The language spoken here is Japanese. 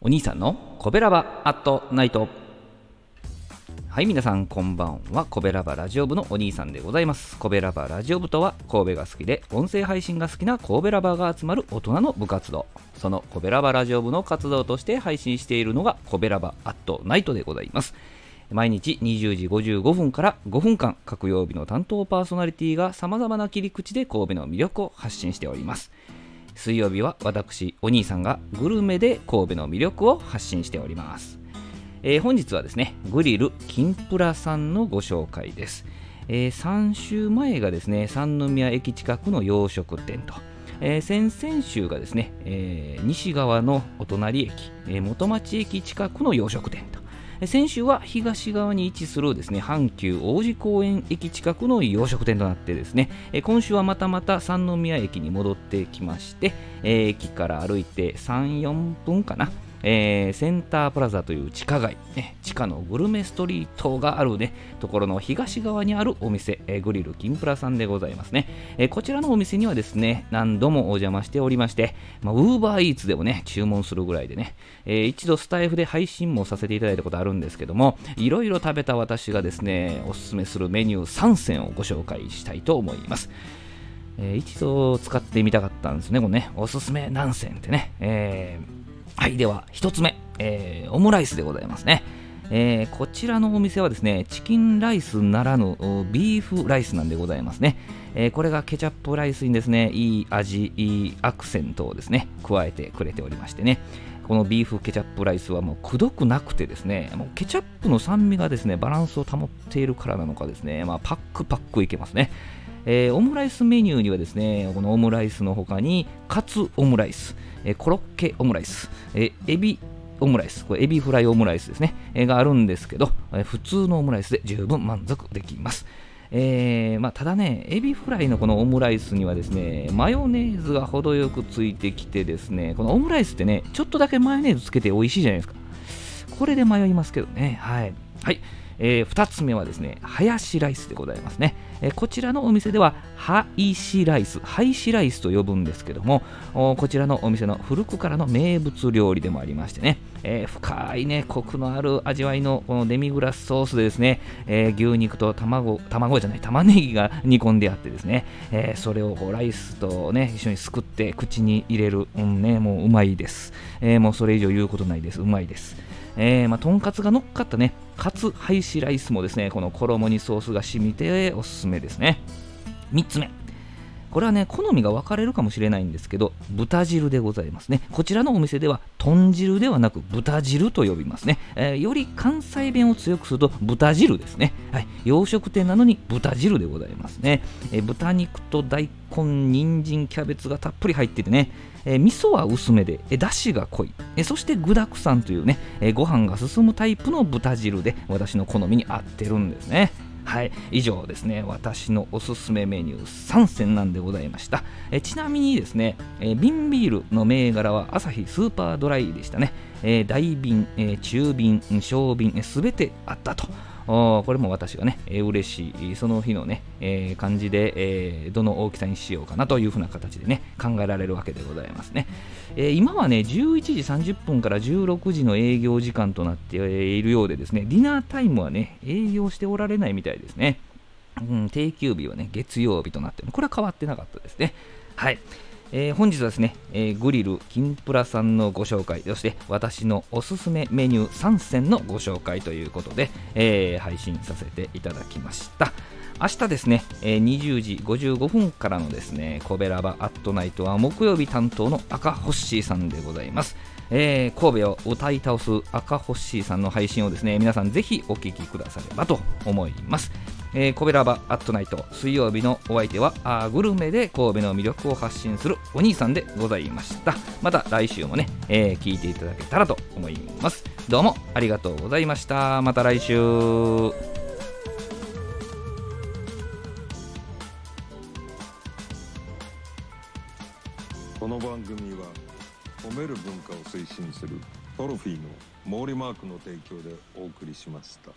お兄さんのコベラバアットナイト。はい皆さんこんばんは。コベラバラジオ部のお兄さんでございます。コベラバラジオ部とは神戸が好きで音声配信が好きな神戸ラバーが集まる大人の部活動。そのコベラバラジオ部の活動として配信しているのがコベラバアットナイトでございます。毎日20時55分から5分間各曜日の担当パーソナリティが様々な切り口で神戸の魅力を発信しております。水曜日は私お兄さんがグルメで神戸の魅力を発信しております。えー、本日はですね、グリル金プラさんのご紹介です。えー、3週前がですね、三宮駅近くの洋食店と、えー、先々週がですね、えー、西側のお隣駅、えー、元町駅近くの洋食店と、先週は東側に位置するですね阪急王子公園駅近くの洋食店となってですね今週はまたまた三宮駅に戻ってきまして駅から歩いて3、4分かなえー、センタープラザという地下街、ね、地下のグルメストリートがあるね、ところの東側にあるお店、えー、グリル金プラさんでございますね、えー、こちらのお店にはですね、何度もお邪魔しておりまして、ま、ウーバーイーツでもね、注文するぐらいでね、えー、一度スタイフで配信もさせていただいたことあるんですけども、いろいろ食べた私がですね、おすすめするメニュー3選をご紹介したいと思います。えー、一度使ってみたかったんですね、このね、おすすめ何選ってね、えーはい、では1つ目、えー、オムライスでございますね。えー、こちらのお店はですね、チキンライスならぬビーフライスなんでございますね。えー、これがケチャップライスにですね、いい味、いいアクセントをですね、加えてくれておりましてね。このビーフケチャップライスはもうくどくなくてですね、もうケチャップの酸味がですね、バランスを保っているからなのかですね、まあ、パックパックいけますね。えー、オムライスメニューにはですね、このオムライスの他に、カツオムライス、えコロッケオムライス、えエビオムライス、これエビフライオムライスですね、えがあるんですけど、え普通のオムライスで十分満足できます。えーまあ、ただね、エビフライのこのオムライスにはですね、マヨネーズが程よくついてきてですね、このオムライスってね、ちょっとだけマヨネーズつけて美味しいじゃないですか。これで迷いますけどね。はい。はい。えー、2つ目はですね、ハヤシライスでございますね。えー、こちらのお店では、ハイシライス、ハイシライスと呼ぶんですけども、こちらのお店の古くからの名物料理でもありましてね、えー、深いね、コクのある味わいのこのデミグラスソースでですね、え牛肉と卵、卵じゃない、玉ねぎが煮込んであってですね、えそれをこうライスとね、一緒にすくって口に入れる、うんね、もううまいです。えもうそれ以上言うことないです。うまいです。えー、まあ、とんかつが乗っかったね、かつハイシライスもですね、この衣にソースが染みておすすめですね。3つ目。これはね、好みが分かれるかもしれないんですけど、豚汁でございますね。こちらのお店では、豚汁ではなく豚汁と呼びますね。えー、より関西弁を強くすると豚汁ですね。はい。洋食店なのに豚汁でございますね。えー、豚肉と大根、人参、キャベツがたっぷり入っててね、えー、味噌は薄めで、えー、だしが濃い、えー、そして具だくさんというね、えー、ご飯が進むタイプの豚汁で私の好みに合ってるんですね。はい、以上ですね、私のおすすめメニュー3選なんでございました。えちなみにですね、え瓶ビールの銘柄はアサヒスーパードライでしたね。え大瓶、え中瓶、小瓶、す、べ、てあったと。これも私がね、えー、嬉しい、その日のね、えー、感じで、えー、どの大きさにしようかなというふうな形でね、考えられるわけでございますね。えー、今はね、11時30分から16時の営業時間となっているようでですね、ディナータイムはね、営業しておられないみたいですね。うん、定休日はね、月曜日となってこれは変わってなかったですね。はい。えー、本日はですね、えー、グリル金プラさんのご紹介、そして私のおすすめメニュー3選のご紹介ということで、えー、配信させていただきました。明日ですね、えー、20時55分からのですね、コベラバアットナイトは木曜日担当の赤ホッシーさんでございます。えー、神戸を歌い倒す赤ホッシーさんの配信をですね、皆さんぜひお聴きくださればと思います。えー、コベラバアットナイト。水曜日のお相手はあグルメで神戸の魅力を発信するお兄さんでございました。また来週もね、えー、聞いていただけたらと思います。どうもありがとうございました。また来週。この番組は褒める文化を推進するトロフィーの毛利マークの提供でお送りしました。